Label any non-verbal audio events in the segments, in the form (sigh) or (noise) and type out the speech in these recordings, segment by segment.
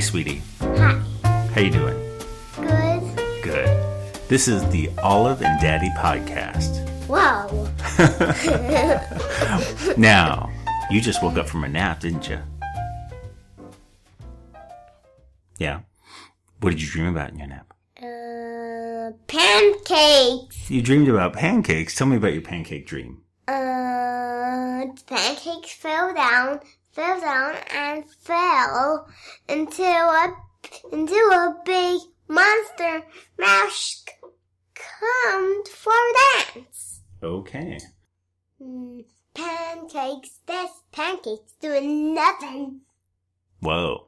Hi, sweetie. Hi. How you doing? Good. Good. This is the Olive and Daddy podcast. Whoa. (laughs) Now, you just woke up from a nap, didn't you? Yeah. What did you dream about in your nap? Uh, pancakes. You dreamed about pancakes. Tell me about your pancake dream. Uh, pancakes fell down, fell down, and fell into a into a big monster mash come for dance. Okay. Mm, pancakes. This pancakes doing nothing. Whoa.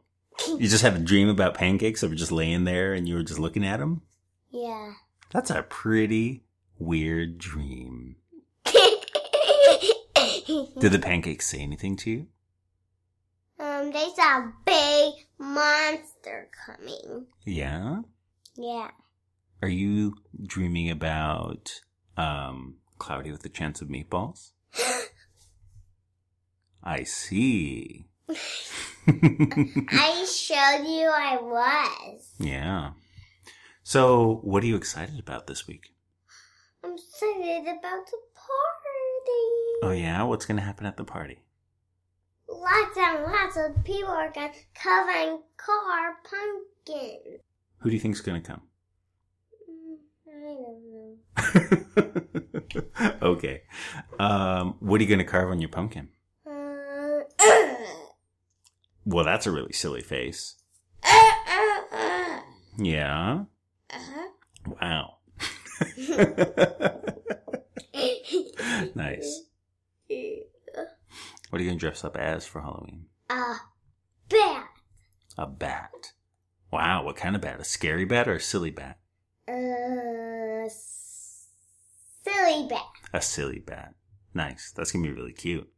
You just have a dream about pancakes that were just laying there and you were just looking at them? Yeah. That's a pretty weird dream. (laughs) Did the pancakes say anything to you? Um, they saw a big monster coming. Yeah? Yeah. Are you dreaming about um, Cloudy with a Chance of Meatballs? (gasps) I see. (laughs) I showed you I was. yeah. So, what are you excited about this week? I'm excited about the party. Oh, yeah? What's going to happen at the party? Lots and lots of people are gonna cover and car pumpkin. Who do you think's going to come? Mm, I don't know. (laughs) okay. Um, what are you going to carve on your pumpkin? Uh, (clears throat) Well, that's a really silly face. uh, uh. Yeah. Uh-huh. Wow. (laughs) (laughs) nice. What are you going to dress up as for Halloween? A bat. A bat. Wow, what kind of bat? A scary bat or a silly bat? Uh, silly bat. A silly bat. Nice. That's going to be really cute.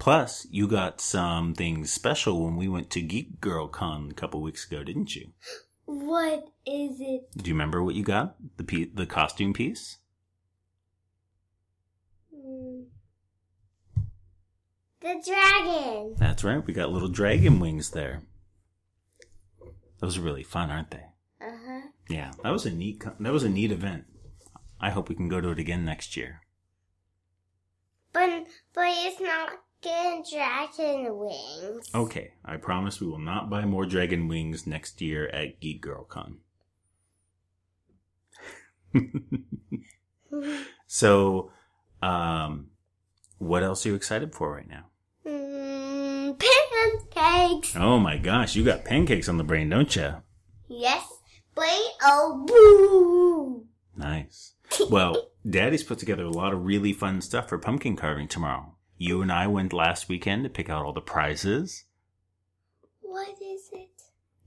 Plus, you got some things special when we went to Geek Girl Con a couple weeks ago, didn't you? What is it? Do you remember what you got? The pe- the costume piece? Mm. The dragon. That's right. We got little dragon wings there. Those are really fun, aren't they? Uh huh. Yeah, that was a neat. That was a neat event. I hope we can go to it again next year. But but it's not getting dragon wings. Okay, I promise we will not buy more dragon wings next year at Geek Girl Con. (laughs) so, um, what else are you excited for right now? Mm, pancakes. Oh my gosh, you got pancakes on the brain, don't you? Yes. Wait. Oh boo. Nice. Well, Daddy's put together a lot of really fun stuff for pumpkin carving tomorrow. You and I went last weekend to pick out all the prizes. What is it?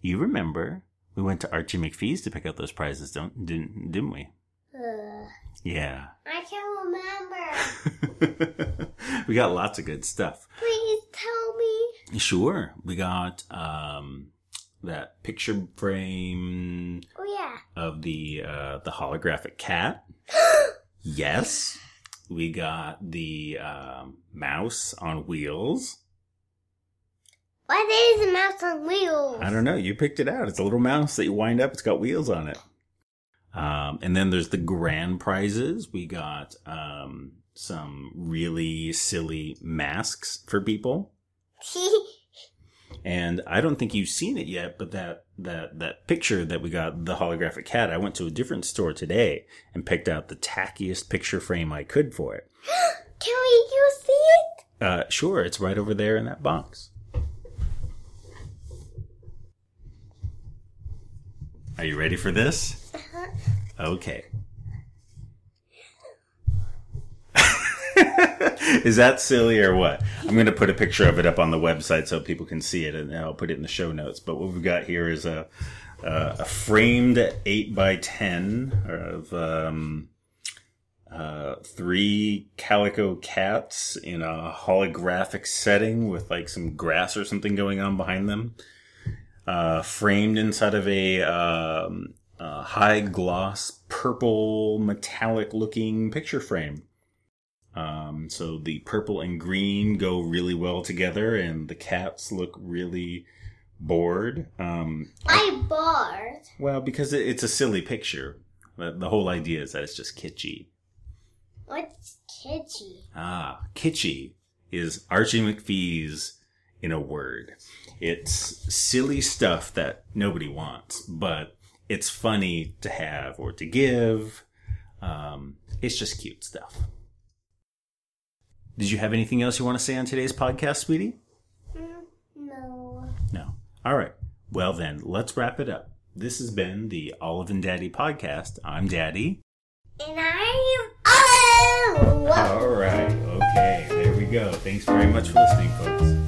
You remember? We went to Archie McPhee's to pick out those prizes, don't didn't didn't we? Uh, Yeah. I can't. (laughs) we got lots of good stuff. Please tell me. Sure. We got um that picture frame Oh yeah. of the uh the holographic cat. (gasps) yes. We got the um, mouse on wheels. What is a mouse on wheels? I don't know. You picked it out. It's a little mouse that you wind up. It's got wheels on it. Um, and then there's the grand prizes. We got um, some really silly masks for people. (laughs) And I don't think you've seen it yet, but that that that picture that we got the holographic cat. I went to a different store today and picked out the tackiest picture frame I could for it. (gasps) Can we you see it? Uh, sure, it's right over there in that box. Are you ready for this? Okay. (laughs) Is that silly or what? I'm going to put a picture of it up on the website so people can see it, and I'll put it in the show notes. But what we've got here is a uh, a framed eight by ten of um, uh, three calico cats in a holographic setting with like some grass or something going on behind them, uh, framed inside of a um, uh, high gloss purple metallic looking picture frame. Um, so the purple and green go really well together, and the cats look really bored. Um, I bored. well, because it, it's a silly picture. The, the whole idea is that it's just kitschy. What's kitschy? Ah, kitschy is Archie McPhee's in a word. It's silly stuff that nobody wants, but it's funny to have or to give. Um, it's just cute stuff. Did you have anything else you want to say on today's podcast, sweetie? Mm, no. No. All right. Well, then, let's wrap it up. This has been the Olive and Daddy podcast. I'm Daddy. And I am. Oh! All right. Okay. There we go. Thanks very much for listening, folks.